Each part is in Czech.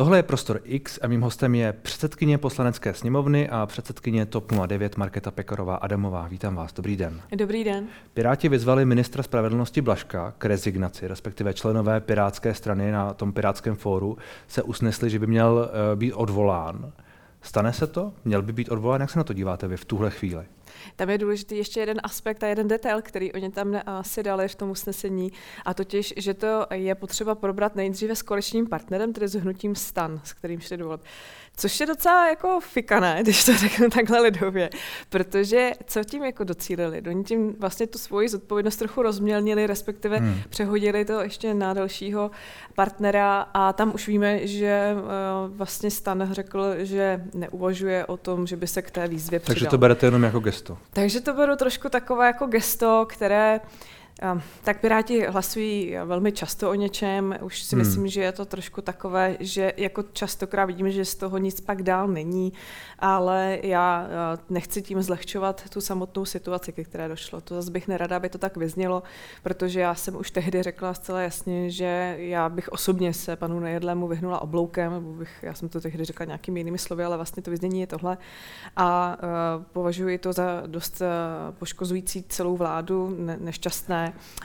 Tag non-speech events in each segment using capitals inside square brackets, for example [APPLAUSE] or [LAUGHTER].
Tohle je Prostor X a mým hostem je předsedkyně poslanecké sněmovny a předsedkyně TOP 09 Marketa Pekarová Adamová. Vítám vás, dobrý den. Dobrý den. Piráti vyzvali ministra spravedlnosti Blaška k rezignaci, respektive členové Pirátské strany na tom Pirátském fóru se usnesli, že by měl eh, být odvolán. Stane se to? Měl by být odvolán? Jak se na to díváte vy v tuhle chvíli? Tam je důležitý ještě jeden aspekt a jeden detail, který oni tam si dali v tom usnesení, a totiž, že to je potřeba probrat nejdříve s koaličním partnerem, tedy s hnutím STAN, s kterým šli dovolit. Což je docela jako fikané, [LAUGHS] když to řeknu takhle lidově, protože co tím jako docílili? Oni tím vlastně tu svoji zodpovědnost trochu rozmělnili, respektive hmm. přehodili to ještě na dalšího partnera a tam už víme, že uh, vlastně Stan řekl, že neuvažuje o tom, že by se k té výzvě přidal. Takže to berete jenom jako gesto. Takže to beru trošku takové jako gesto, které tak Piráti hlasují velmi často o něčem. Už si hmm. myslím, že je to trošku takové, že jako častokrát vidíme, že z toho nic pak dál není, ale já nechci tím zlehčovat tu samotnou situaci, ke které došlo. To zase bych nerada, aby to tak vyznělo, protože já jsem už tehdy řekla zcela jasně, že já bych osobně se panu Nejedlému vyhnula obloukem, nebo bych, já jsem to tehdy řekla nějakými jinými slovy, ale vlastně to vyznění je tohle. A uh, považuji to za dost uh, poškozující celou vládu, ne, nešťastné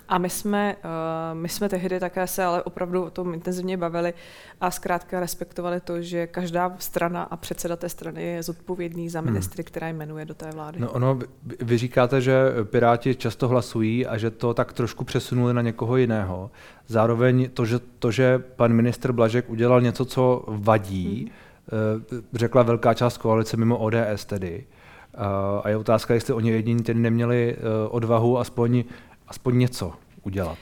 a my jsme, uh, my jsme tehdy také se ale opravdu o tom intenzivně bavili a zkrátka respektovali to, že každá strana a předseda té strany je zodpovědný za hmm. ministry, hmm. která jmenuje do té vlády. No ono, vy říkáte, že Piráti často hlasují a že to tak trošku přesunuli na někoho jiného. Zároveň to, že, to, že pan minister Blažek udělal něco, co vadí, hmm. řekla velká část koalice mimo ODS tedy. A je otázka, jestli oni jediní tedy neměli odvahu aspoň aspoň něco udělat.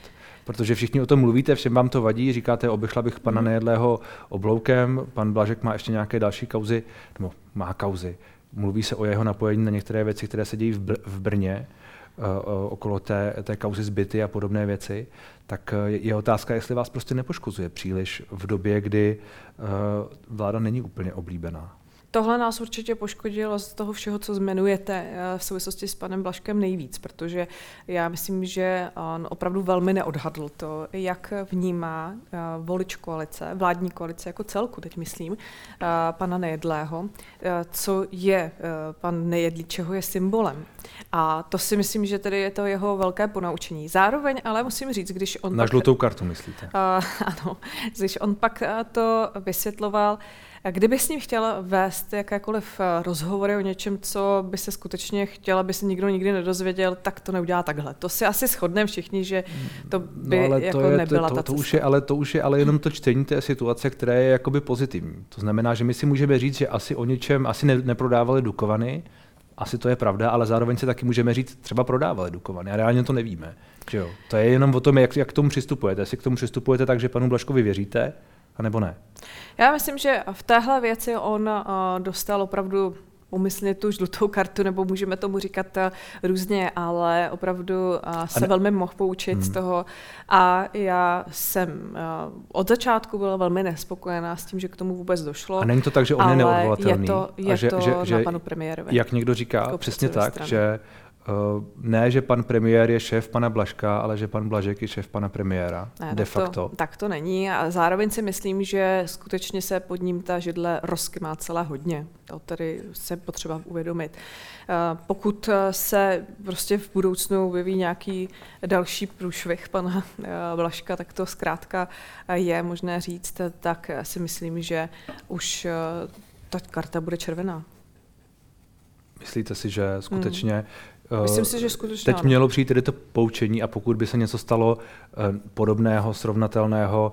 Protože všichni o tom mluvíte, všem vám to vadí, říkáte, obešla bych pana hmm. Nejedlého obloukem, pan Blažek má ještě nějaké další kauzy, nebo má kauzy. Mluví se o jeho napojení na některé věci, které se dějí v, Br- v Brně, uh, okolo té, té kauzy zbyty a podobné věci, tak je, je otázka, jestli vás prostě nepoškozuje příliš v době, kdy uh, vláda není úplně oblíbená. Tohle nás určitě poškodilo z toho všeho, co zmenujete eh, v souvislosti s panem Blaškem nejvíc, protože já myslím, že on opravdu velmi neodhadl to, jak vnímá eh, volič koalice, vládní koalice jako celku, teď myslím, eh, pana Nejedlého, co je pan Nejedlý, čeho je symbolem. A to si myslím, že tedy je to jeho velké ponaučení. Zároveň ale musím říct, když on... Na pak, žlutou kartu myslíte? [LAUGHS] Ano, když on pak to vysvětloval, Kdyby s ním chtěla vést jakékoliv eh, rozhovory o něčem, co by se skutečně chtěla, aby se nikdo nikdy nedozvěděl, tak to neudělá takhle. To si asi shodneme všichni, že to no, by no, ale jako to je, nebyla to, ta to, to, už je, ale to už je ale jenom to čtení té situace, která je jakoby pozitivní. To znamená, že my si můžeme říct, že asi o něčem, asi ne, neprodávali Dukovany, asi to je pravda, ale zároveň si taky můžeme říct, třeba prodávali Dukovany a reálně to nevíme. Že jo? To je jenom o tom, jak, jak k tomu přistupujete. Jestli k tomu přistupujete tak, že panu Blaškovi věříte, anebo ne? Já myslím, že v téhle věci on dostal opravdu umyslně tu žlutou kartu, nebo můžeme tomu říkat různě, ale opravdu se ne... velmi mohl poučit hmm. z toho. A já jsem od začátku byla velmi nespokojená s tím, že k tomu vůbec došlo. A není to tak, že on je neodvolatelný? Je to, je a že, to že, na že, panu premiérovi. Jak někdo říká, jako přesně tak, strany. že ne, že pan premiér je šéf pana Blažka, ale že pan Blažek je šéf pana premiéra. Ne, de facto. To, tak to není a zároveň si myslím, že skutečně se pod ním ta židle rozkymá celé hodně. To tedy se potřeba uvědomit. Uh, pokud se prostě v budoucnu vyvíjí nějaký další průšvih pana uh, Blažka, tak to zkrátka je možné říct, tak si myslím, že už ta karta bude červená. Myslíte si, že skutečně hmm Myslím si, že skutečně Teď ano. mělo přijít tedy to poučení a pokud by se něco stalo eh, podobného, srovnatelného,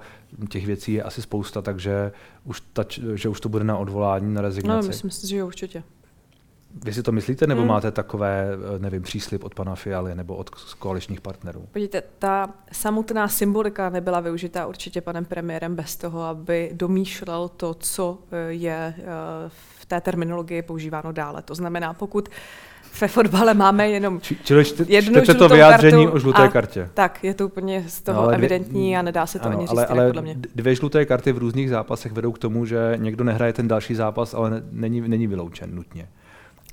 těch věcí je asi spousta, takže už, ta, že už to bude na odvolání, na rezignaci. No, myslím si, že určitě. Vy si to myslíte, nebo hmm. máte takové, eh, nevím, příslip od pana Fialy nebo od koaličních partnerů? Podívejte, ta samotná symbolika nebyla využita určitě panem premiérem bez toho, aby domýšlel to, co eh, je v té terminologii používáno dále. To znamená, pokud ve fotbale máme jenom Či, čili čte, jednu to vyjádření kartu o žluté kartě. Tak, je to úplně z toho no, dvě, evidentní a nedá se to ano, ani říct ale, ale podle mě. dvě žluté karty v různých zápasech vedou k tomu, že někdo nehraje ten další zápas, ale není, není vyloučen nutně.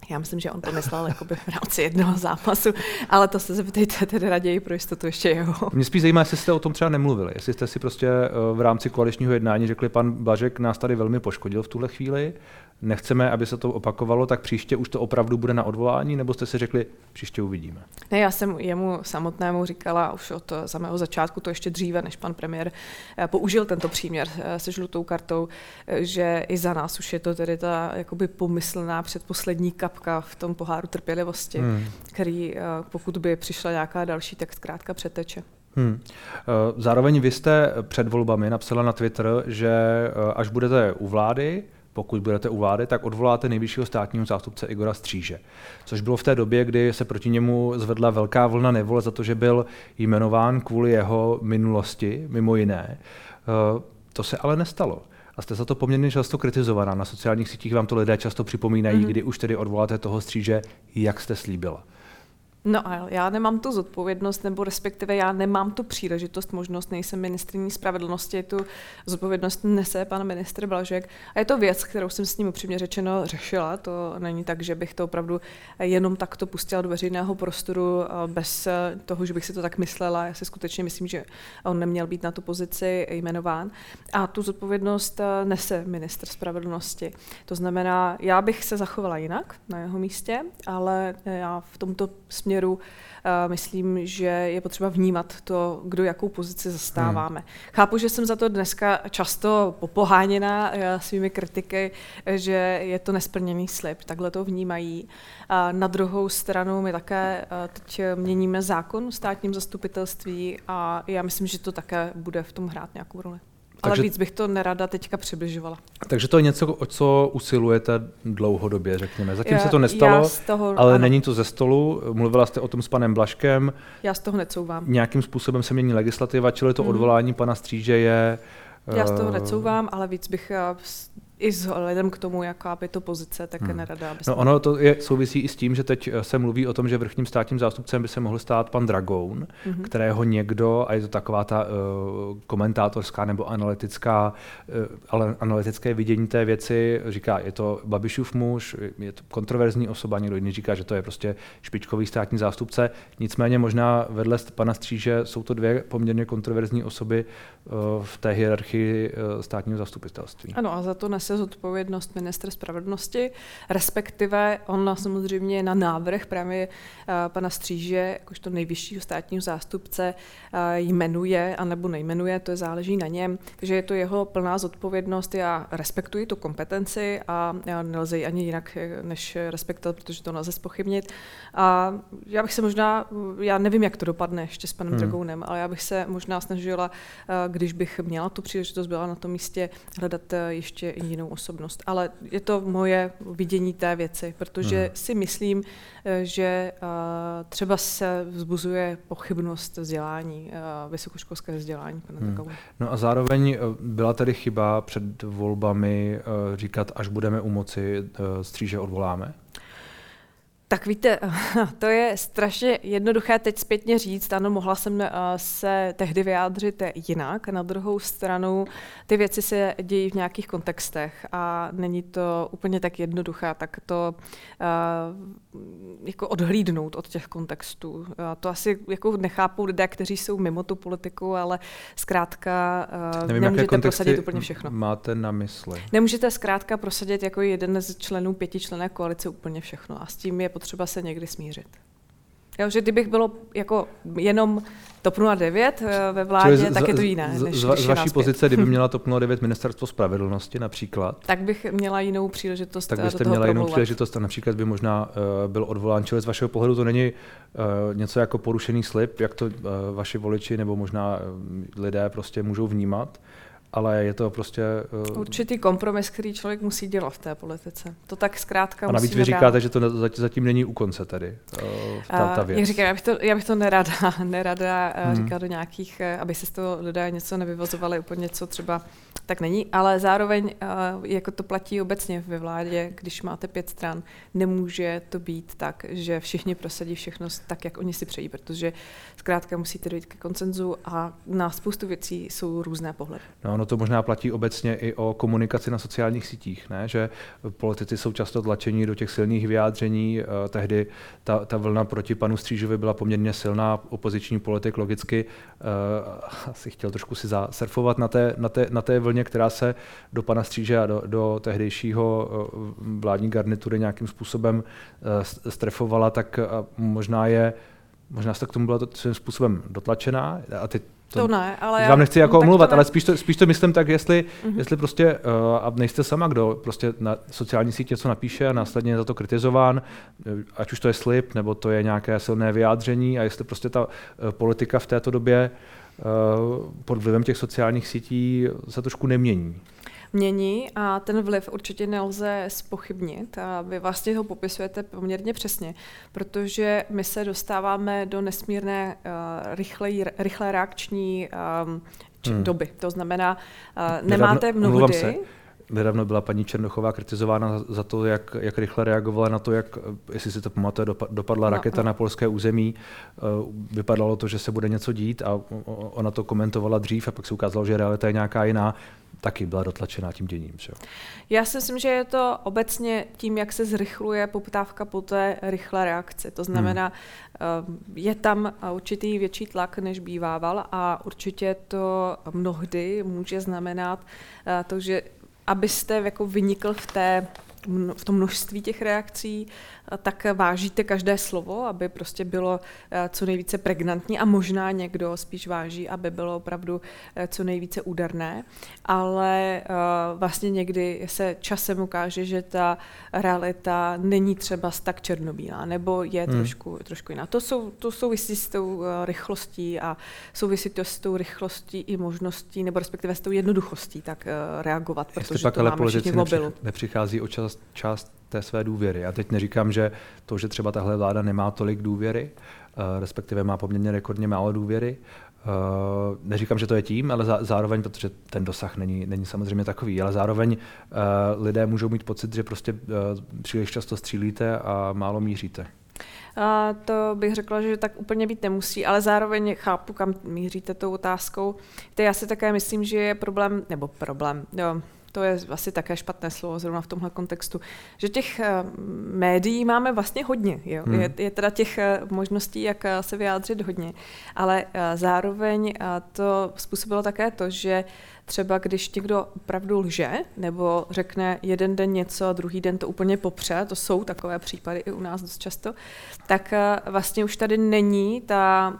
Já myslím, že on to myslel jakoby v rámci jednoho zápasu, ale to se zeptejte tedy raději pro jistotu ještě jeho. Mě spíš zajímá, jestli jste o tom třeba nemluvili, jestli jste si prostě eh, v rámci koaličního jednání řekli, pan Blažek nás tady velmi poškodil v tuhle chvíli, nechceme, aby se to opakovalo, tak příště už to opravdu bude na odvolání, nebo jste si řekli, příště uvidíme? Ne, já jsem jemu samotnému říkala už od samého začátku, to ještě dříve, než pan premiér eh, použil tento příměr eh, se žlutou kartou, eh, že i za nás už je to tedy ta jakoby pomyslná předposlední kapka v tom poháru trpělivosti, hmm. který pokud by přišla nějaká další, tak zkrátka přeteče. Hmm. Zároveň vy jste před volbami napsala na Twitter, že až budete u vlády, pokud budete u vlády, tak odvoláte nejvyššího státního zástupce Igora Stříže. Což bylo v té době, kdy se proti němu zvedla velká vlna nevole za to, že byl jmenován kvůli jeho minulosti, mimo jiné. Eh, to se ale nestalo. A jste za to poměrně často kritizovaná. Na sociálních sítích vám to lidé často připomínají, mm-hmm. kdy už tedy odvoláte toho stříže, jak jste slíbila. No a já nemám tu zodpovědnost, nebo respektive já nemám tu příležitost, možnost, nejsem ministrní spravedlnosti, tu zodpovědnost nese pan ministr Blažek. A je to věc, kterou jsem s ním upřímně řečeno řešila. To není tak, že bych to opravdu jenom takto pustila do veřejného prostoru bez toho, že bych si to tak myslela. Já si skutečně myslím, že on neměl být na tu pozici jmenován. A tu zodpovědnost nese ministr spravedlnosti. To znamená, já bych se zachovala jinak na jeho místě, ale já v tomto směru směru uh, myslím, že je potřeba vnímat to, kdo jakou pozici zastáváme. Hmm. Chápu, že jsem za to dneska často popoháněna uh, svými kritiky, že je to nesplněný slib, takhle to vnímají. Na druhou stranu my také teď měníme zákon o státním zastupitelství a já myslím, že to také bude v tom hrát nějakou roli. Ale takže, víc bych to nerada teďka přibližovala. Takže to je něco, o co usilujete dlouhodobě, řekněme. Zatím já, se to nestalo, toho, ale ano. není to ze stolu. Mluvila jste o tom s panem Blaškem. Já z toho necouvám. Nějakým způsobem se mění legislativa, čili to hmm. odvolání pana Stříže je... Já z toho eh, necouvám, ale víc bych eh, i vzhledem k tomu, jaká by to pozice, tak hmm. nerada. No ono to je, souvisí i s tím, že teď eh, se mluví o tom, že vrchním státním zástupcem by se mohl stát pan Dragoun, hmm. kterého někdo, a je to taková ta uh, komentátorská nebo analytická, uh, ale analytické vidění té věci, říká, je to Babišův muž, je to kontroverzní osoba, někdo jiný říká, že to je prostě špičkový státní zástupce. Nicméně možná vedle pana Stříže jsou to dvě poměrně kontroverzní osoby uh, v té hierarchii uh, státního zastupitelství. Ano, a za to nes nese zodpovědnost minister spravedlnosti, respektive on samozřejmě na návrh právě uh, pana Stříže, jakožto nejvyššího státního zástupce, uh, jmenuje, anebo nejmenuje, to je záleží na něm. Takže je to jeho plná zodpovědnost. Já respektuji tu kompetenci a nelze ji ani jinak než respektovat, protože to nelze spochybnit. A já bych se možná, já nevím, jak to dopadne ještě s panem hmm. Dragounem, ale já bych se možná snažila, když bych měla tu příležitost, byla na tom místě, hledat ještě jinou osobnost. Ale je to moje vidění té věci, protože hmm. si myslím, eh, že uh, třeba se vzbuzuje pochybnost vzdělání, uh, vysokoškolské vzdělání. Hmm. No a zároveň byla tedy chyba před volbami říkat, až budeme u moci, stříže odvoláme? Tak víte, [LAUGHS] to je strašně jednoduché teď zpětně říct. Ano, mohla jsem eh, se tehdy vyjádřit jinak. Na druhou stranu ty věci se dějí v nějakých kontextech a není to úplně tak jednoduché, tak to uh, jako odhlídnout od těch kontextů. Uh, to asi jako nechápou lidé, kteří jsou mimo tu politiku, ale zkrátka uh, Nevím, nemůžete prosadit úplně všechno. máte na mysli? Nemůžete zkrátka prosadit jako jeden z členů pětičlené koalice úplně všechno a s tím je potřeba se někdy smířit. Jo, že kdybych bylo jako jenom TOP 09 eh, ve vládě, Čili tak z, je to jiné. Než z, z vaší pozice, kdyby měla TOP 09 ministerstvo spravedlnosti například? [LAUGHS] Tak bych měla jinou příležitost Tak byste měla jinou příležitost a například by možná uh, byl odvolán. Čili z vašeho pohledu to není uh, něco jako porušený slib, jak to uh, vaši voliči nebo možná uh, lidé prostě můžou vnímat ale je to prostě... Uh... Určitý kompromis, který člověk musí dělat v té politice. To tak zkrátka A navíc vy říkáte, dát. že to zatím není u konce tady, uh, ta, ta věc. Jak říkám, já bych to, já bych to nerada, [LAUGHS] nerada hmm. říkala do nějakých, aby se z toho lidé něco nevyvozovali, úplně něco třeba tak není, ale zároveň, jako to platí obecně ve vládě, když máte pět stran, nemůže to být tak, že všichni prosadí všechno tak, jak oni si přejí, protože zkrátka musíte dojít ke koncenzu a na spoustu věcí jsou různé pohledy. No, ono to možná platí obecně i o komunikaci na sociálních sítích, ne? že politici jsou často tlačení do těch silných vyjádření. Eh, tehdy ta, ta vlna proti panu Střížovi byla poměrně silná, opoziční politik logicky uh, asi chtěl trošku si zasurfovat na té, na, té, na té vlně, která se do pana Stříže a do, do tehdejšího vládní garnitury nějakým způsobem strefovala, tak možná je možná se k tomu byla to svým způsobem dotlačená a ty to, to ne, ale já... Vám nechci jako omluvat, ale spíš to, spíš to myslím tak, jestli, uh-huh. jestli prostě, uh, a nejste sama, kdo prostě na sociální sítě něco napíše a následně je za to kritizován, eh, ať už to je slib, nebo to je nějaké silné vyjádření a jestli prostě ta uh, politika v této době uh, pod vlivem těch sociálních sítí se trošku nemění mění a ten vliv určitě nelze spochybnit. A vy vlastně ho popisujete poměrně přesně, protože my se dostáváme do nesmírné uh, rychlé, rychlé reakční um, hmm. doby. To znamená, uh, nemáte mnohdy... Nedávno byla paní Černochová kritizována za to, jak, jak rychle reagovala na to, jak, jestli si to pamatuje, dopadla no, raketa no. na polské území. Vypadalo to, že se bude něco dít a ona to komentovala dřív a pak se ukázalo, že realita je nějaká jiná taky byla dotlačená tím děním. Že? Já si myslím, že je to obecně tím, jak se zrychluje poptávka po té rychlé reakci. To znamená, hmm. je tam určitý větší tlak, než bývával a určitě to mnohdy může znamenat eh, to, že abyste jako vynikl v té v tom množství těch reakcí, tak vážíte každé slovo, aby prostě bylo eh, co nejvíce pregnantní a možná někdo spíš váží, aby bylo opravdu eh, co nejvíce úderné, ale eh, vlastně někdy se časem ukáže, že ta realita není třeba tak černobílá, nebo je hmm. trošku, trošku jiná. To, jsou, to souvisí s tou rychlostí a souvisí to s tou rychlostí i možností, nebo respektive s tou jednoduchostí tak reagovat, protože pak to ale máme všichni v mobilu. Nepřichází o část, té své důvěry. Já teď neříkám, že to, že třeba tahle vláda nemá tolik důvěry, uh, respektive má poměrně rekordně málo důvěry, Uh, neříkám, že to je tím, ale zá, zároveň, protože ten dosah není, není samozřejmě takový, ale zároveň uh, lidé můžou mít pocit, že prostě příliš často střílíte a málo míříte. A to bych řekla, že tak úplně být nemusí, ale zároveň chápu, kam míříte tou otázkou. To já si také myslím, že je problém, nebo problém, jo, to je asi také špatné slovo zrovna v tomhle kontextu, že těch eh, médií máme vlastně hodně. Jo? Hmm. Je, je teda těch eh, možností, jak eh, se vyjádřit hodně, ale zároveň to způsobilo také to, že třeba když někdo opravdu lže, nebo řekne jeden den něco a druhý den to úplně popře, to jsou takové případy i u nás dost často, tak vlastně už tady není ta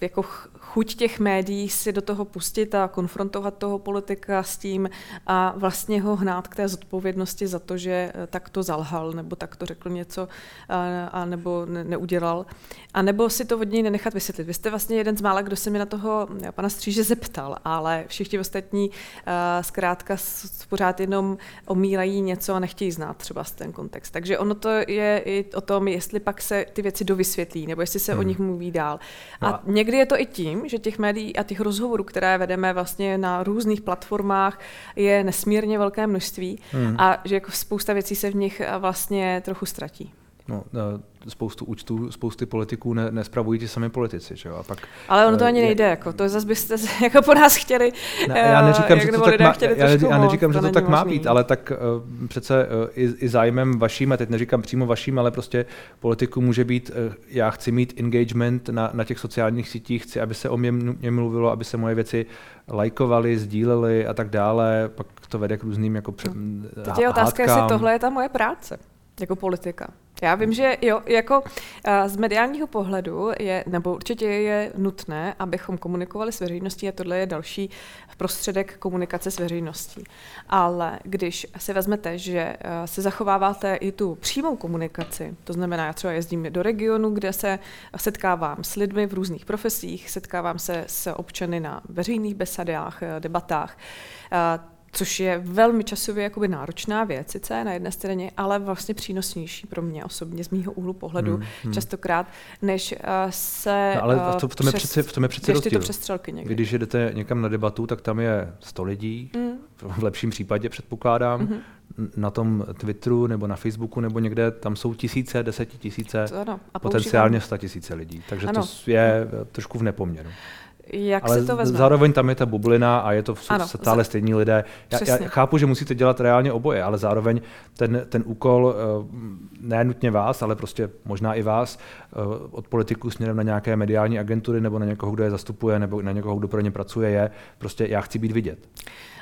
jako chuť těch médií si do toho pustit a konfrontovat toho politika s tím a vlastně ho hnát k té zodpovědnosti za to, že eh, tak to zalhal nebo tak to řekl něco a, a nebo ne, neudělal. A nebo si to od něj nenechat vysvětlit. Vy jste vlastně jeden z mála, kdo se mi na toho eh, pana Stříže zeptal, ale všichni ostatní zkrátka pořád jenom omílají něco a nechtějí znát třeba ten kontext. Takže ono to je i o tom, jestli pak se ty věci dovysvětlí, nebo jestli se hmm. o nich mluví dál. A no. Někdy je to i tím, že těch médií a těch rozhovorů, které vedeme vlastně na různých platformách, je nesmírně velké množství hmm. a že jako spousta věcí se v nich vlastně trochu ztratí. No, spoustu účtů, spousty politiků ne, nespravují ti sami politici. Že jo? A pak, Ale ono to ani je, nejde, jako, to zase byste [LAUGHS] jako po nás chtěli. Ne, já eh, neříkám, že to tak má, já, já neříkám, že to tak má být, ale tak uh, přece uh, i, i zájmem vaším, a teď neříkám přímo vaším, ale prostě politiku může být, uh, já chci mít engagement na, na těch sociálních sítích, chci, aby se o mě, mě mluvilo, aby se moje věci lajkovali, sdíleli a tak dále, pak to vede k různým jako před, no. Teď je otázka, jestli tohle je ta moje práce jako politika. Já vím, že jo, jako z mediálního pohledu je, nebo určitě je nutné, abychom komunikovali s veřejností a tohle je další prostředek komunikace s veřejností. Ale když si vezmete, že se zachováváte i tu přímou komunikaci, to znamená, já třeba jezdím do regionu, kde se setkávám s lidmi v různých profesích, setkávám se s občany na veřejných besadách, debatách, což je velmi časově jakoby náročná věc, sice na jedné straně, ale vlastně přínosnější pro mě osobně z mýho úhlu pohledu hmm, hmm. častokrát, než uh, se no, ale to, v, tom je přes, přece, v tom je přece rozdíl. to přestřelky někdy. Když jdete někam na debatu, tak tam je 100 lidí, hmm. v lepším případě předpokládám, hmm na tom Twitteru nebo na Facebooku nebo někde, tam jsou tisíce, desetitisíce, a potenciálně sta tisíce lidí. Takže ano. to je trošku v nepoměru. Jak ale se to vezme? zároveň tam je ta bublina a je to ano, stále za... stejní lidé. Já, já chápu, že musíte dělat reálně oboje, ale zároveň ten, ten úkol, eh, ne nutně vás, ale prostě možná i vás, eh, od politiků směrem na nějaké mediální agentury nebo na někoho, kdo je zastupuje, nebo na někoho, kdo pro ně pracuje, je prostě já chci být vidět.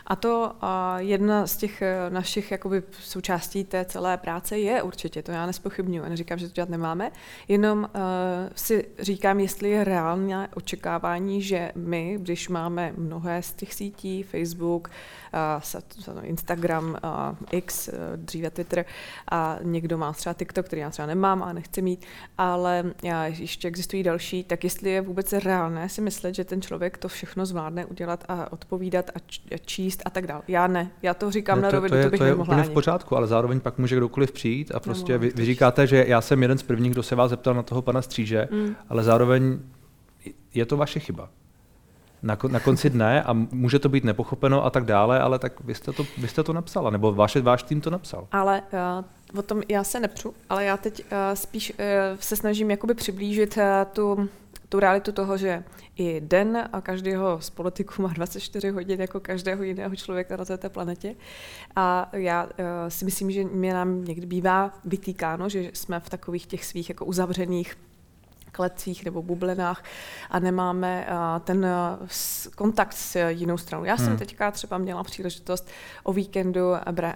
A to a jedna z těch eh, našich jakoby, součástí té celé práce je určitě, to já nespochybnuju, neříkám, že to dělat nemáme, jenom uh, si říkám, jestli je reálné očekávání, že my, když máme mnohé z těch sítí, Facebook, uh, Instagram, uh, X, uh, dříve Twitter, a někdo má třeba TikTok, který já třeba nemám a nechci mít, ale já, ještě existují další, tak jestli je vůbec reálné si myslet, že ten člověk to všechno zvládne udělat a odpovídat a, č- a číst číst a tak dále. Já ne, já to říkám ne, to, na rovinu, to, je, to bych to je úplně v pořádku, ale zároveň pak může kdokoliv přijít a prostě vy, vy říkáte, že já jsem jeden z prvních, kdo se vás zeptal na toho pana Stříže, mm. ale zároveň je to vaše chyba. Na, na konci dne a může to být nepochopeno a tak dále, ale tak vy jste to, vy jste to napsala, nebo vaše, váš tým to napsal. Ale uh, o tom já se nepřu, ale já teď uh, spíš uh, se snažím jakoby přiblížit uh, tu tu realitu toho, že i den a každého z politiků má 24 hodin jako každého jiného člověka na této planetě. A já uh, si myslím, že mě nám někdy bývá vytýkáno, že jsme v takových těch svých jako uzavřených klecích nebo bublinách a nemáme ten kontakt s jinou stranou. Já hmm. jsem teďka třeba měla příležitost o víkendu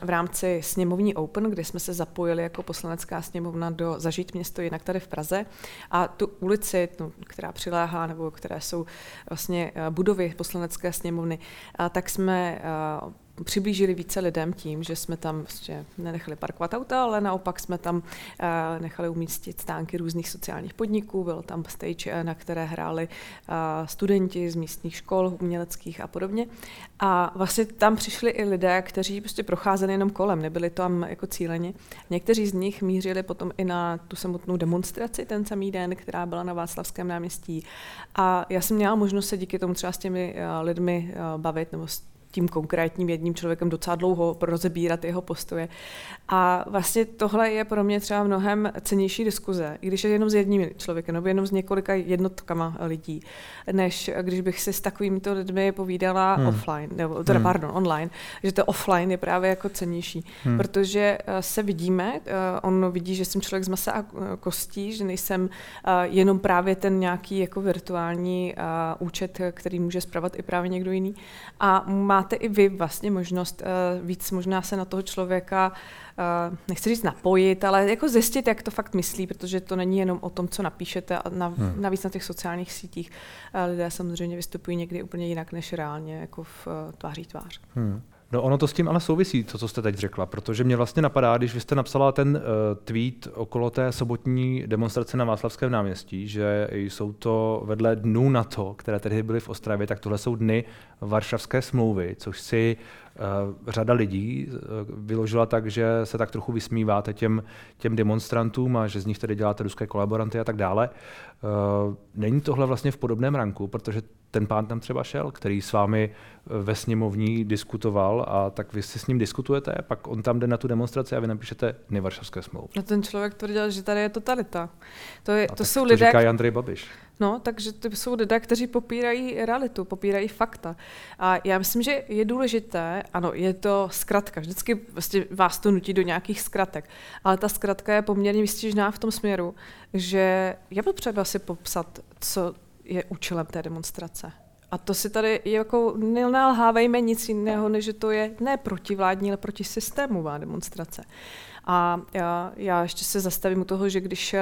v rámci sněmovní Open, kde jsme se zapojili jako poslanecká sněmovna do Zažít město jinak tady v Praze a tu ulici, no, která přiléhá nebo které jsou vlastně budovy poslanecké sněmovny, tak jsme přiblížili více lidem tím, že jsme tam vlastně nenechali parkovat auta, ale naopak jsme tam uh, nechali umístit stánky různých sociálních podniků, byl tam stage, eh, na které hráli uh, studenti z místních škol, uměleckých a podobně. A vlastně tam přišli i lidé, kteří prostě procházeli jenom kolem, nebyli tam jako cíleně. Někteří z nich mířili potom i na tu samotnou demonstraci ten samý den, která byla na Václavském náměstí. A já jsem měla možnost se díky tomu třeba s těmi lidmi bavit nebo tím konkrétním jedním člověkem docela dlouho rozebírat jeho postoje. A vlastně tohle je pro mě třeba mnohem cenější diskuze, i když je jenom s jedním člověkem nebo jenom s několika jednotkama lidí, než když bych si s takovýmito lidmi povídala hmm. offline, nebo teda, hmm. pardon, online, že to offline je právě jako cenější, hmm. protože eh, se vidíme, eh, on vidí, že jsem člověk z masa a eh, kostí, že nejsem jenom právě ten nějaký jako virtuální účet, který může zpravovat i právě někdo jiný a má máte i vy vlastně možnost uh, víc možná se na toho člověka, uh, nechci říct napojit, ale jako zjistit, jak to fakt myslí, protože to není jenom o tom, co napíšete a na, hmm. navíc na těch sociálních sítích. Uh, lidé samozřejmě vystupují někdy úplně jinak než reálně, jako v uh, tváří tvář. Hmm. No ono to s tím ale souvisí, to, co jste teď řekla, protože mě vlastně napadá, když vy jste napsala ten uh, tweet okolo té sobotní demonstrace na Václavském náměstí, že jsou to vedle dnů NATO, které tehdy byly v Ostravě, tak tohle jsou dny Varšavské smlouvy, což si řada lidí uh, vyložila tak, že se tak trochu vysmíváte těm, těm demonstrantům a že z nich tedy děláte ruské kolaboranty a tak dále. Uh, není tohle vlastně v podobném ranku, protože ten pán tam třeba šel, který s vámi eh, ve sněmovní diskutoval a tak vy si s ním diskutujete, pak on tam jde na tu demonstraci a vy napíšete dny Varšavské smlouvy. No ten člověk tvrdil, že tady je totalita. To, je, to jsou to lidé... říká Andrej Babiš. No, takže to jsou lidé, kteří popírají realitu, popírají fakta. A já myslím, že je důležité, ano, je to zkratka, vždycky vlastně vás to nutí do nějakých zkratek, ale ta zkratka je poměrně vystižná v tom směru, že je potřeba si popsat, co je účelem té demonstrace. A to si tady jako nenalhávejme nic jiného, než že to je ne protivládní, ale protisystémová demonstrace. A já, já ještě se zastavím u toho, že když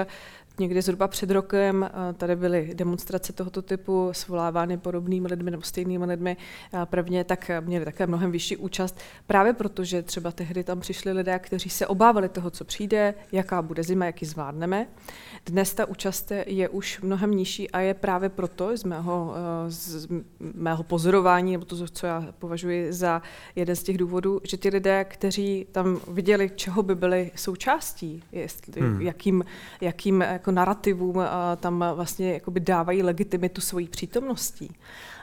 Někdy zhruba před rokem eh, tady byly demonstrace tohoto typu svolávány podobnými lidmi nebo stejnými lidmi. Eh, prvně tak měli také mnohem vyšší účast, právě proto, že třeba tehdy tam přišli lidé, kteří se obávali toho, co přijde, jaká bude zima, jak ji zvládneme. Dnes ta účast je už mnohem nižší a je právě proto z mého, eh, z mého pozorování, nebo to, co já považuji za jeden z těch důvodů, že ti lidé, kteří tam viděli, čeho by byli součástí, jestli, hmm. jakým, jakým jako narrativům tam vlastně jakoby dávají legitimitu svojí přítomností,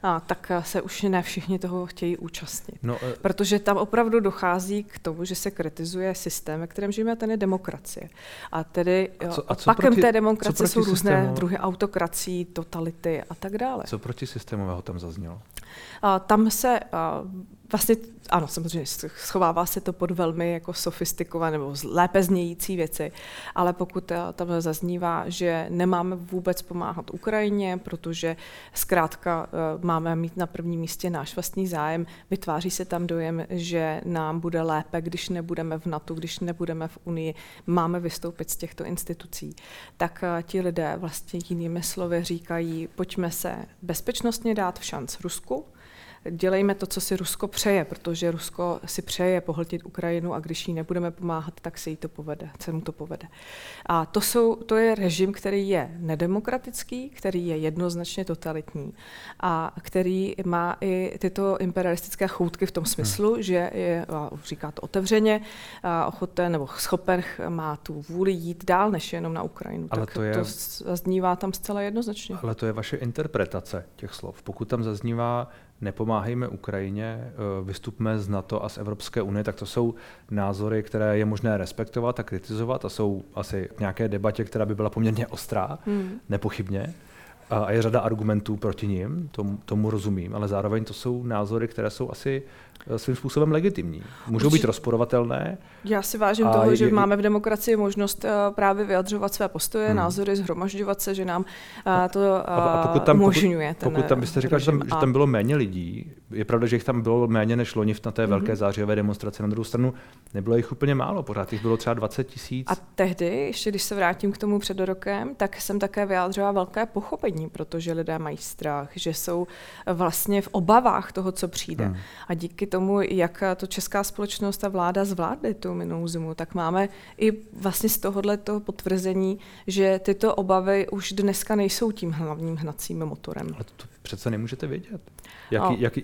a, tak se už ne všichni toho chtějí účastnit. No, e... Protože tam opravdu dochází k tomu, že se kritizuje systém, ve kterém žijeme, a ten je demokracie. A tedy a co, a co opakem proti, té demokracie jsou různé systému? druhy autokrací, totality a tak dále. Co proti systémového tam zaznělo? A, tam se a, vlastně, ano, samozřejmě schovává se to pod velmi jako sofistikované nebo lépe znějící věci, ale pokud eh, tam zaznívá, že nemáme vůbec pomáhat Ukrajině, protože zkrátka eh, máme mít na prvním místě náš vlastní zájem, vytváří se tam dojem, že nám bude lépe, když nebudeme v NATO, když nebudeme v Unii, máme vystoupit z těchto institucí, tak eh, ti lidé vlastně jinými slovy říkají, pojďme se bezpečnostně dát v šanc Rusku, dělejme to, co si Rusko přeje, protože Rusko si přeje pohltit Ukrajinu a když jí nebudeme pomáhat, tak se jí to povede, se mu to povede. A to, jsou, to je režim, který je nedemokratický, který je jednoznačně totalitní a který má i tyto imperialistické choutky v tom smyslu, hmm. že je, říká to otevřeně, ochoten nebo schopen má tu vůli jít dál, než jenom na Ukrajinu. Ale tak to, je, to zaznívá tam zcela jednoznačně. Ale to je vaše interpretace těch slov. Pokud tam zaznívá nepomáhejme Ukrajině, eh, vystupme z NATO a z Evropské unie, tak to jsou názory, které je možné respektovat a kritizovat a jsou asi v nějaké debatě, která by byla poměrně ostrá, hmm. nepochybně. A je řada argumentů proti ním, tomu, tomu rozumím, ale zároveň to jsou názory, které jsou asi svým způsobem legitimní. Můžou být rozporovatelné. Já si vážím toho, je, že máme v demokracii možnost uh, právě vyjadřovat své postoje, hmm. názory, zhromažďovat se, že nám uh, to a, a pokud tam, umožňuje. Pokud, pokud tam byste říkal, že tam, že tam bylo méně lidí, je pravda, že jich tam bylo méně než loni na té hmm. velké zářijové demonstraci. Na druhou stranu nebylo jich úplně málo, pořád jich bylo třeba 20 tisíc. A tehdy, ještě když se vrátím k tomu před rokem, tak jsem také vyjádřila velké pochopení, protože lidé mají strach, že jsou vlastně v obavách toho, co přijde. Hmm. A díky tomu, jak to česká společnost a vláda zvládly tu minulou zimu, tak máme i vlastně z tohohle toho potvrzení, že tyto obavy už dneska nejsou tím hlavním hnacím motorem. Ale to přece nemůžete vědět. Jaký, no. jaký,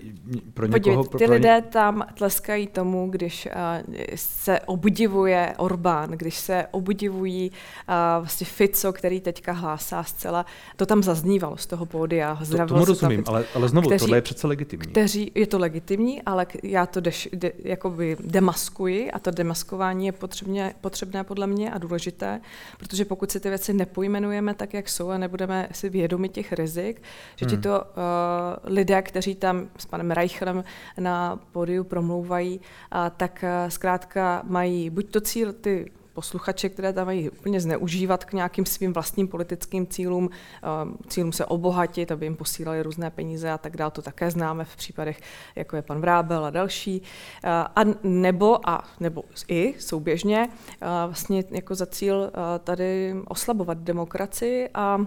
pro někoho, Podívejte, ty pro lidé tam tleskají tomu, když uh, se obdivuje Orbán, když se obdivují uh, vlastně Fico, který teďka hlásá zcela, to tam zaznívalo z toho pódia. To, tomu rozumím, ale, ale znovu, kteří, tohle je přece legitimní. Kteří, je to legitimní, ale já to deš, de, jakoby demaskuji a to demaskování je potřebně, potřebné podle mě a důležité, protože pokud si ty věci nepojmenujeme tak, jak jsou a nebudeme si vědomi těch rizik, že hmm. ti to uh, lidé, kteří tam s panem Reichelem na pódiu promlouvají, tak eh, zkrátka mají buď to cíl ty posluchače, které tam mají úplně zneužívat k nějakým svým vlastním politickým cílům, eh, cílům se obohatit, aby jim posílali různé peníze a tak dále. To také známe v případech, jako je pan Vrábel a další. Eh, a nebo, a, nebo i souběžně eh, vlastně jako za cíl tady oslabovat demokracii a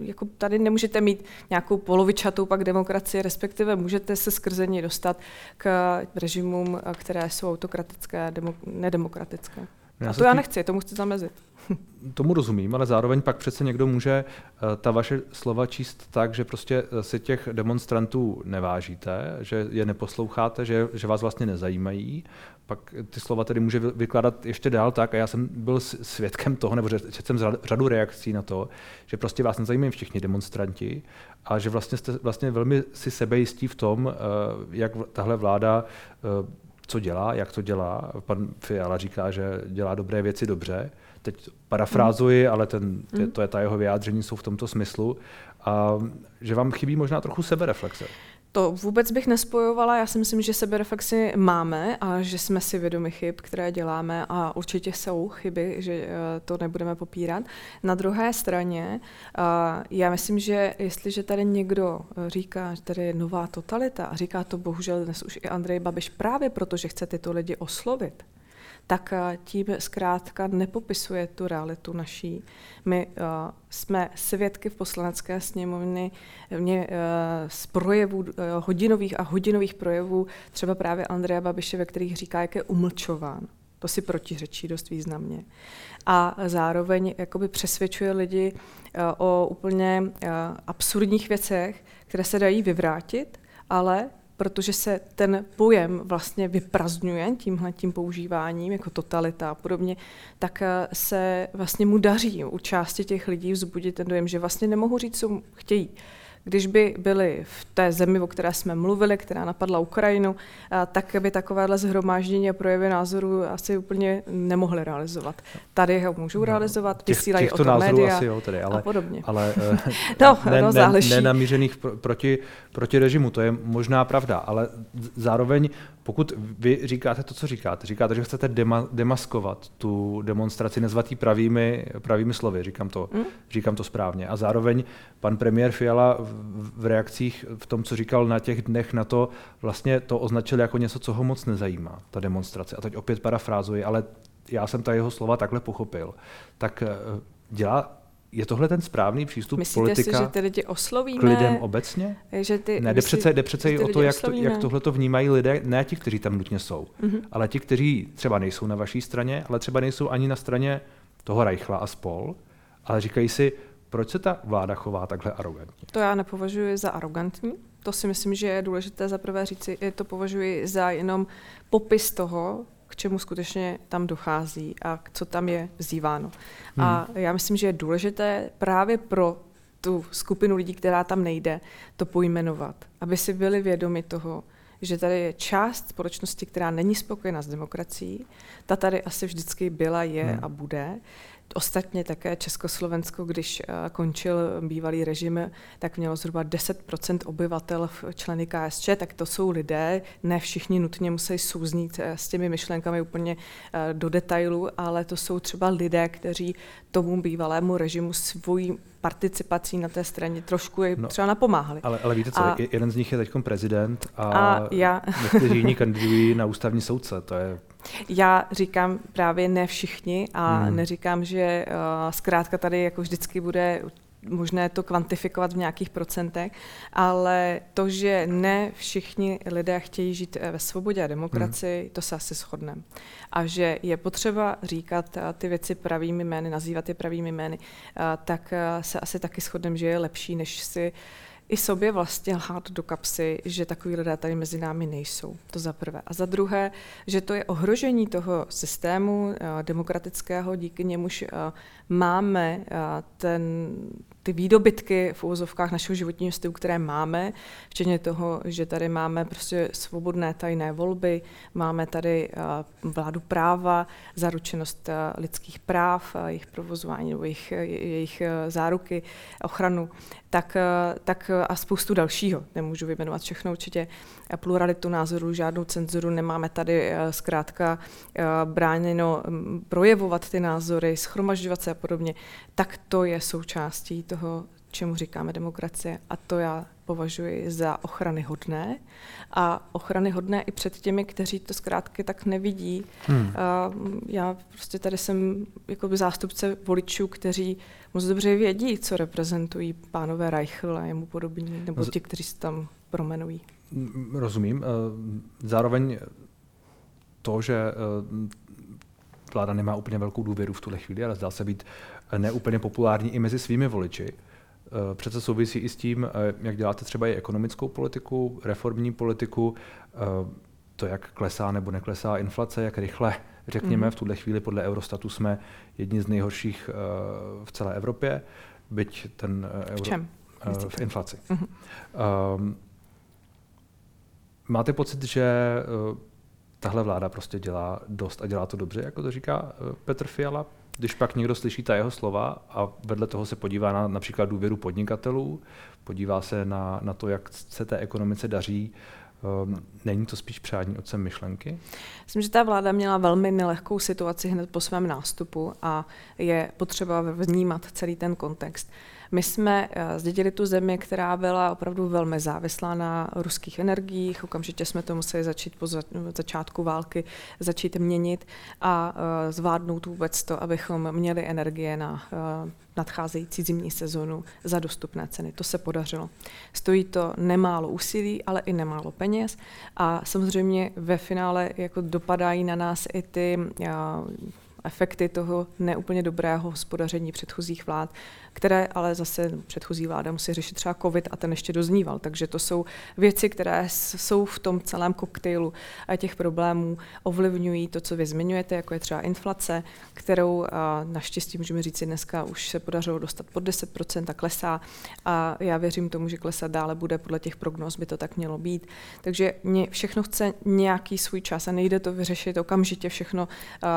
jako tady nemůžete mít nějakou polovičatou pak demokracii, respektive můžete se skrze ní dostat k režimům, které jsou autokratické, nedemokratické. Já a to já nechci, tomu chci zamezit. [LAUGHS] Tomu rozumím, ale zároveň pak přece někdo může uh, ta vaše slova číst tak, že prostě uh, si těch demonstrantů nevážíte, že je neposloucháte, že, že vás vlastně nezajímají. Pak ty slova tedy může vykládat ještě dál tak, a já jsem byl svědkem toho, nebo že jsem řadu reakcí na to, že prostě vás nezajímají všichni demonstranti a že vlastně jste vlastně velmi si sebejistí v tom, uh, jak tahle vláda co dělá, jak to dělá. Pan Fiala říká, že dělá dobré věci dobře. Teď parafrázuji, mm. ale ten, mm. to je ta jeho vyjádření jsou v tomto smyslu. A že vám chybí možná trochu sebereflexe. To vůbec bych nespojovala. Já si myslím, že sebereflexy máme a že jsme si vědomi chyb, které děláme a určitě jsou chyby, že eh, to nebudeme popírat. Na druhé straně, eh, já myslím, že jestliže tady někdo eh, říká, že tady je nová totalita a říká to bohužel dnes už i Andrej Babiš právě proto, že chce tyto lidi oslovit, tak eh, tím zkrátka nepopisuje tu realitu naší. My uh, jsme svědky v poslanecké sněmovny mě, uh, z projevů, uh, hodinových a hodinových projevů, třeba právě Andreja Babiše, ve kterých říká, jak je umlčován. To si protiřečí dost významně. A zároveň jakoby přesvědčuje lidi o úplně absurdních věcech, které se dají vyvrátit, ale protože se ten pojem vlastně vyprazňuje tímhle tím používáním, jako totalita a podobně, tak eh, se vlastně mu daří u části těch lidí vzbudit ten dojem, že vlastně nemohou říct, co chtějí. Když by byli v té zemi, o které jsme mluvili, která napadla Ukrajinu, tak by takovéhle zhromáždění a projevy názorů asi úplně nemohli realizovat. Tady ho můžou no, realizovat, těch, vysílají o tom média asi jo, tedy, ale, a podobně. Ale eh, [LAUGHS] no, ne, no, záleží. Ne, nenamířených proti, proti režimu, to je možná pravda, ale zároveň pokud vy říkáte to, co říkáte, říkáte, že chcete dema, demaskovat tu demonstraci nezvatý pravými, pravými slovy, říkám to, mm. říkám to správně. A zároveň pan premiér Fiala v, v reakcích v tom, co říkal na těch dnech na to, vlastně to označil jako něco, co ho moc nezajímá, ta demonstrace. A teď opět parafrázuji, ale já jsem ta jeho slova takhle pochopil. Tak eh, dělá je tohle ten správný přístup Myslíte politika si, že ty lidi oslovíme? k lidem obecně? Že ty, ne, jde přece, jde přece i o to jak, to, jak tohle to vnímají lidé, ne ti, kteří tam nutně jsou, mm-hmm. ale ti, kteří třeba nejsou na vaší straně, ale třeba nejsou ani na straně toho Reichla a spol, ale říkají si, proč se ta vláda chová takhle arrogantně? To já nepovažuji za arrogantní. To si myslím, že je důležité za prvé říci, to považuji za jenom popis toho, k čemu skutečně tam dochází a co tam je vzýváno. Hmm. A já myslím, že je důležité právě pro tu skupinu lidí, která tam nejde, to pojmenovat, aby si byli vědomi toho, že tady je část společnosti, která není spokojená s demokracií. Ta tady asi vždycky byla, je hmm. a bude. Ostatně také Československo, když eh, končil bývalý režim, tak mělo zhruba 10 obyvatel členy KSČ, tak to jsou lidé, ne všichni nutně musí souznít eh, s těmi myšlenkami úplně eh, do detailu, ale to jsou třeba lidé, kteří tomu bývalému režimu svojí participací na té straně trošku je no, třeba napomáhali. Ale, ale víte co, a, jeden z nich je teď prezident a, a já. [LAUGHS] někteří jiní kandidují na ústavní soudce, to je já říkám právě ne všichni a hmm. neříkám, že uh, zkrátka tady jako vždycky bude možné to kvantifikovat v nějakých procentech, ale to, že ne všichni lidé chtějí žít eh, ve svobodě a demokracii, hmm. to se asi shodneme. A že je potřeba říkat eh, ty věci pravými jmény, nazývat je pravými jmény, tak se asi taky shodneme, že je lepší, než si i sobě vlastně lhát do kapsy, že takový lidé tady mezi námi nejsou. To za prvé. A za druhé, že to je ohrožení toho systému eh, demokratického, díky němuž eh, máme eh, ten, ty výdobytky v úvozovkách našeho životního stylu, které máme, včetně toho, že tady máme prostě svobodné tajné volby, máme tady vládu práva, zaručenost lidských práv, jejich provozování jejich, jejich záruky, ochranu tak, eh, tak eh, a spoustu dalšího. Nemůžu vyjmenovat všechno určitě. Pluralitu názorů, žádnou cenzuru, nemáme tady eh, zkrátka bráněno projevovat ty názory, schromažďovat se a podobně. Tak to je součástí toho, čemu říkáme demokracie. A to já považuji za ochrany hodné a ochrany hodné i před těmi, kteří to zkrátka tak nevidí. Hmm. Já prostě tady jsem jako zástupce voličů, kteří moc dobře vědí, co reprezentují pánové Reichl a jemu podobní, nebo ti, kteří se tam promenují. Rozumím. Zároveň to, že vláda nemá úplně velkou důvěru v tuhle chvíli, ale zdá se být neúplně populární i mezi svými voliči, Eh, přece souvisí i s tím, eh, jak děláte třeba i ekonomickou politiku, reformní politiku, eh, to, jak klesá nebo neklesá inflace, jak rychle, řekněme, mm-hmm. v tuhle chvíli podle Eurostatu jsme jedni z nejhorších v celé Evropě, byť ten euro... V čem? V inflaci. Mm-hmm. Máte pocit, že tahle vláda prostě dělá dost a dělá to dobře, jako to říká Petr Fiala? Když pak někdo slyší ta jeho slova a vedle toho se podívá na například důvěru podnikatelů, podívá se na, na to, jak se té ekonomice daří, Um, není to spíš přání otcem myšlenky? Myslím, že ta vláda měla velmi nelehkou situaci hned po svém nástupu a je potřeba vnímat celý ten kontext. My jsme eh, zdědili tu zemi, která byla opravdu velmi závislá na ruských energiích. Okamžitě jsme to museli začít po začátku války začít měnit a eh, zvládnout vůbec to, abychom měli energie na eh, nadcházející zimní sezonu za dostupné ceny. To se podařilo. Stojí to nemálo úsilí, ale i nemálo peněz a samozřejmě ve finále jako dopadají na nás i ty efekty toho neúplně dobrého hospodaření předchozích vlád, které ale zase předchozí vláda musí řešit třeba covid a ten ještě dozníval. Takže to jsou věci, které jsou v tom celém koktejlu těch problémů, ovlivňují to, co vy zmiňujete, jako je třeba inflace, kterou naštěstí můžeme říct si dneska už se podařilo dostat pod 10% a klesá a já věřím tomu, že klesat dále bude podle těch prognóz, by to tak mělo být. Takže všechno chce nějaký svůj čas a nejde to vyřešit okamžitě všechno uh,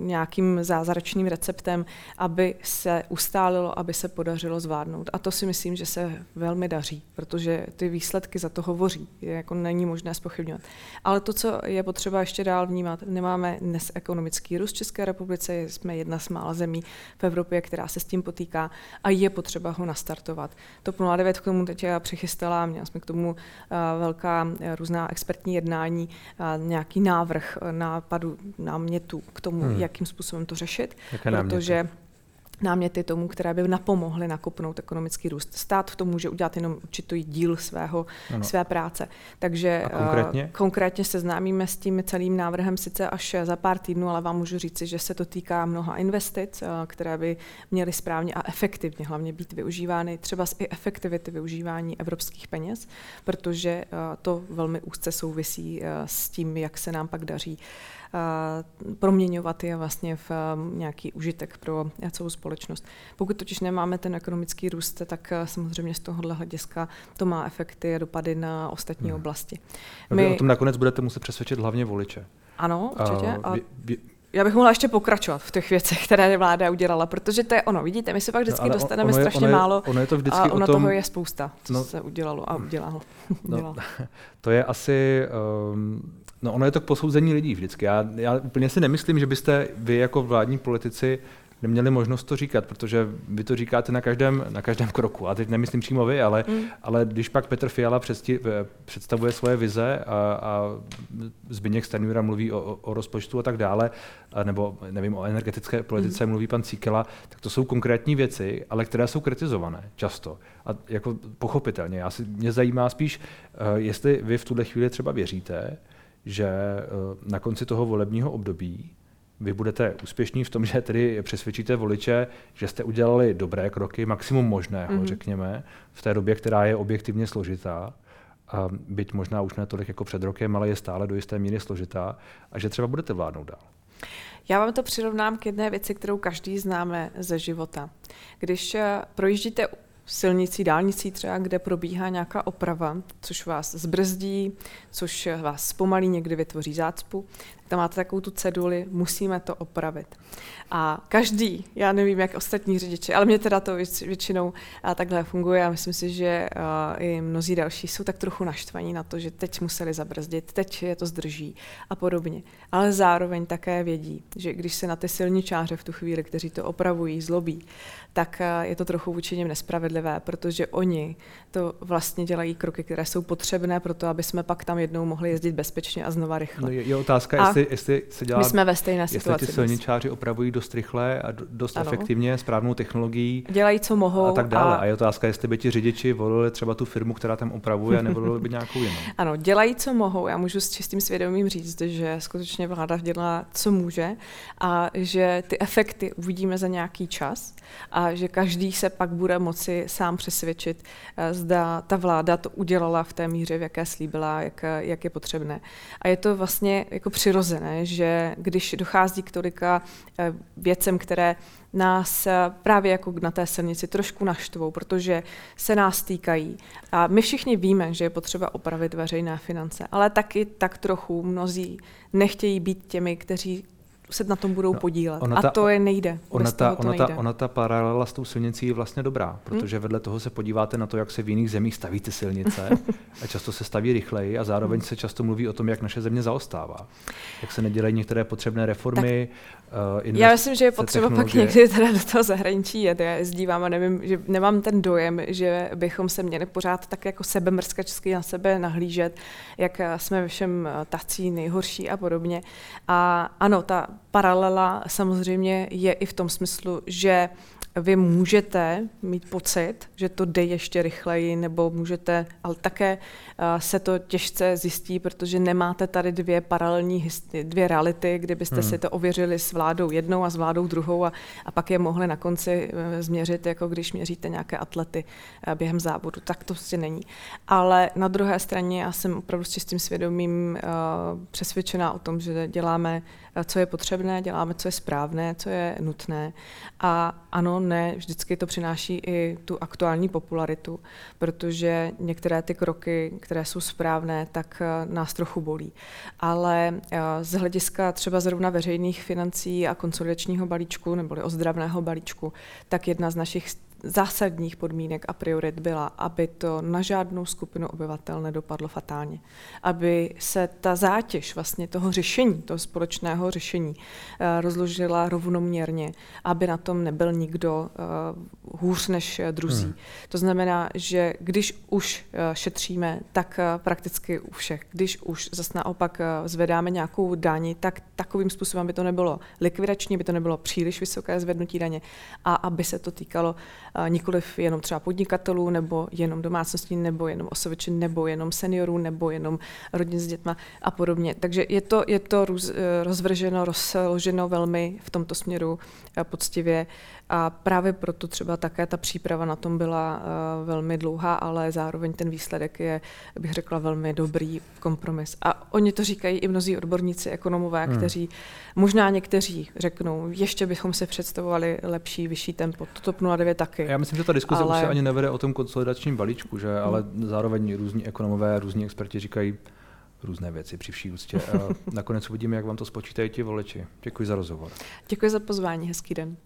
nějakým zázračným receptem, aby se ustálilo, aby se podařilo zvládnout. A to si myslím, že se velmi daří, protože ty výsledky za to hovoří. Je, jako není možné spochybňovat. Ale to, co je potřeba ještě dál vnímat, nemáme dnes ekonomický růst České republice, jsme jedna z mála zemí v Evropě, která se s tím potýká a je potřeba ho nastartovat. To 09 k tomu teď přichystala, měla jsme k tomu uh, velká uh, různá expertní jednání, nějaký návrh nápadu, námětu k tomu, hmm. jakým způsobem to řešit, Jaké protože náměty? Náměty tomu, které by napomohly nakopnout ekonomický růst. Stát v tom může udělat jenom určitý díl svého, ano. své práce. Takže A konkrétně? Uh, konkrétně seznámíme s tím celým návrhem sice až za pár týdnů, ale vám můžu říci, že se to týká mnoha investic, uh, které by měly správně a efektivně hlavně být využívány, třeba i efektivity využívání evropských peněz, protože uh, to velmi úzce souvisí uh, s tím, jak se nám pak daří uh, proměňovat je vlastně v nějaký užitek pro celou společnost. Pokud totiž nemáme ten ekonomický růst, tak samozřejmě z tohohle hlediska to má efekty a dopady na ostatní hmm. oblasti. My... Vy o tom nakonec budete muset přesvědčit hlavně voliče. Ano, určitě. A... Vy, vy, já bych mohla ještě pokračovat v těch věcech, které vláda udělala, protože to je ono. Vidíte, my se pak vždycky no, dostaneme ono je, strašně ono je, málo ono je to vždycky a ono o tom, toho je spousta, co no, se udělalo a udělalo. No, [LAUGHS] to je asi um, No ono je to k posouzení lidí vždycky. Já, já úplně si nemyslím, že byste vy jako vládní politici neměli možnost to říkat, protože vy to říkáte na každém, na každém kroku. A teď nemyslím přímo vy, ale, mm. ale když pak Petr Fiala předsti, představuje svoje vize a, a Zbigněk Stanjura mluví o, o rozpočtu a tak dále, a nebo nevím, o energetické politice mm. mluví pan Cíkela, tak to jsou konkrétní věci, ale které jsou kritizované často. A jako pochopitelně. Já si, mě zajímá spíš, uh, jestli vy v tuhle chvíli třeba věříte, že eh, na konci toho volebního období vy budete úspěšní v tom, že tedy přesvědčíte voliče, že jste udělali dobré kroky, maximum možného, mm-hmm. řekněme, v té době, která je objektivně složitá, a byť možná už ne tolik jako před rokem, ale je stále do jisté míry složitá, a že třeba budete vládnout dál. Já vám to přirovnám k jedné věci, kterou každý známe ze života. Když eh, projíždíte silnicí, dálnicí třeba, kde probíhá nějaká oprava, což vás zbrzdí, což vás zpomalí, někdy vytvoří zácpu, tam máte takovou tu ceduli, musíme to opravit. A každý, já nevím, jak ostatní řidiči, ale mě teda to většinou takhle funguje a myslím si, že i mnozí další jsou tak trochu naštvaní na to, že teď museli zabrzdit, teď je to zdrží a podobně. Ale zároveň také vědí, že když se na ty silničáře v tu chvíli, kteří to opravují, zlobí, tak je to trochu vůči něm nespravedlivé, protože oni to vlastně dělají kroky, které jsou potřebné pro to, aby jsme pak tam jednou mohli jezdit bezpečně a znova rychle. No je, je otázka, a jestli, jestli se dělá... My jsme ve stejné situaci. Jestli ty silničáři opravují dost rychle a dost ano. efektivně, správnou technologií. Dělají, co mohou. A tak dále. A... a je otázka, jestli by ti řidiči volili třeba tu firmu, která tam opravuje, nebo volili by nějakou jinou. [LAUGHS] Ano, dělají, co mohou. Já můžu s čistým svědomím říct, že skutečně vláda dělá, co může a že ty efekty uvidíme za nějaký čas a že každý se pak bude moci sám přesvědčit, eh, zda ta vláda to udělala v té míře, v jaké slíbila, jak, jak je potřebné. A je to vlastně jako přirozené, že když dochází k tolika eh, věcem, které nás eh, právě jako na té silnici trošku naštvou, protože se nás týkají. A my všichni víme, že je potřeba opravit veřejné finance, ale taky tak trochu mnozí nechtějí být těmi, kteří se na tom budou no, podílet. Ta, a to je nejde. Ona ta, to ona, nejde. Ta, ona ta paralela s tou silnicí je vlastně dobrá, hm? protože hmm? vedle toho se podíváte na to, jak se v jiných zemích staví ty silnice [LAUGHS] a často se staví rychleji a zároveň hmm. se často mluví o tom, jak naše země zaostává. Jak se nedělají některé potřebné reformy, uh, Já myslím, že je potřeba pak někdy teda do toho zahraničí jet. Já jezdívám a nevím, že nemám ten dojem, že bychom se měli pořád tak jako sebe mrskačsky na sebe nahlížet, jak jsme všem eh, tací nejhorší a podobně. A ano, ta paralela samozřejmě je i v tom smyslu, že vy můžete mít pocit, že to jde ještě rychleji, nebo můžete, ale také uh, se to těžce zjistí, protože nemáte tady dvě paralelní dvě reality, kdybyste hmm. si to ověřili s vládou jednou a s vládou druhou a, a pak je mohli na konci uh, změřit, jako když měříte nějaké atlety uh, během závodu. Tak to prostě není. Ale na druhé straně já jsem opravdu s čistým svědomím přesvědčená o tom, že děláme co je potřebné, děláme, co je správné, co je nutné. A ano, ne, vždycky to přináší i tu aktuální popularitu, protože některé ty kroky, které jsou správné, tak eh, nás trochu bolí. Ale eh, z hlediska třeba zrovna veřejných financí a konsolidačního balíčku neboli ozdravného balíčku, tak jedna z našich zásadních podmínek a priorit byla, aby to na žádnou skupinu obyvatel nedopadlo fatálně. Aby se ta zátěž vlastně toho řešení, toho společného řešení eh, rozložila rovnoměrně, aby na tom nebyl nikdo uh, hůř než druzí. Hmm. To znamená, že když už šetříme, tak prakticky u všech. Když už zase naopak zvedáme nějakou daň, tak takovým způsobem by to nebylo likvidační, by to nebylo příliš vysoké zvednutí daně a aby se to týkalo nikoliv jenom třeba podnikatelů, nebo jenom domácností, nebo jenom osoviči, nebo jenom seniorů, nebo jenom rodin s dětma a podobně. Takže je to, je to roz, rozvrženo, rozloženo velmi v tomto směru eh, poctivě a právě proto třeba také ta příprava na tom byla uh, velmi dlouhá, ale zároveň ten výsledek je, bych řekla, velmi dobrý kompromis. A oni to říkají i mnozí odborníci, ekonomové, hmm. kteří možná někteří řeknou, ještě bychom se představovali lepší, vyšší tempo. To TOP 09 taky. Já myslím, že ta diskuse ale... už se ani nevede o tom konsolidačním balíčku, že? ale hmm. zároveň různí ekonomové, různí experti říkají, různé věci při vší úctě. [LAUGHS] nakonec uvidíme, jak vám to spočítají ti voliči. Děkuji za rozhovor. Děkuji za pozvání, hezký den.